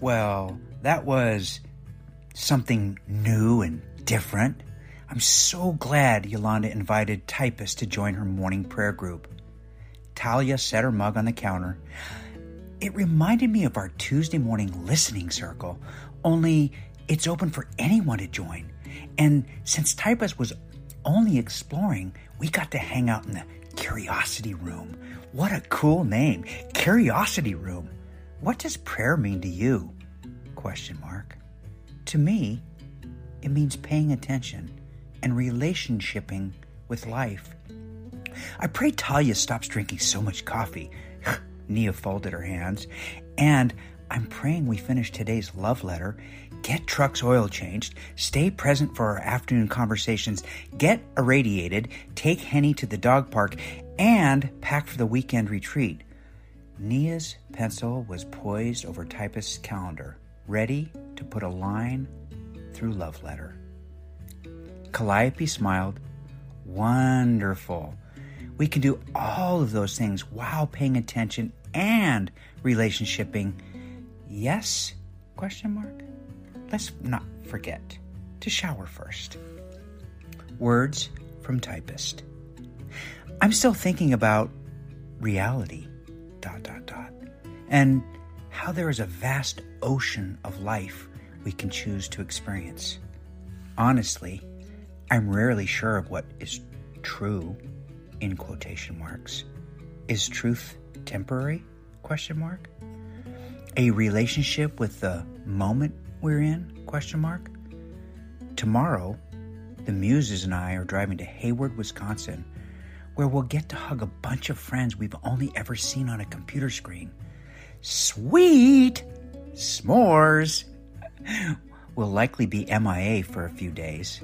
Well, that was something new and different. I'm so glad Yolanda invited Typist to join her morning prayer group. Talia set her mug on the counter. It reminded me of our Tuesday morning listening circle, only it's open for anyone to join. And since Typist was only exploring, we got to hang out in the Curiosity Room. What a cool name, Curiosity Room. What does prayer mean to you? Question mark. To me, it means paying attention and relationshiping with life. I pray Talia stops drinking so much coffee. Nia folded her hands. And I'm praying we finish today's love letter, get truck's oil changed, stay present for our afternoon conversations, get irradiated, take Henny to the dog park, and pack for the weekend retreat. Nia's pencil was poised over Typist's calendar, ready to put a line through love letter. Calliope smiled. Wonderful. We can do all of those things while paying attention and relationshiping. Yes? Question mark. Let's not forget to shower first. Words from typist. I'm still thinking about reality. Dot dot dot. And how there is a vast ocean of life we can choose to experience. Honestly, I'm rarely sure of what is true in quotation marks. Is truth temporary? Question mark. A relationship with the moment we're in? Question mark. Tomorrow, the Muses and I are driving to Hayward, Wisconsin, where we'll get to hug a bunch of friends we've only ever seen on a computer screen. Sweet! S'mores! We'll likely be MIA for a few days.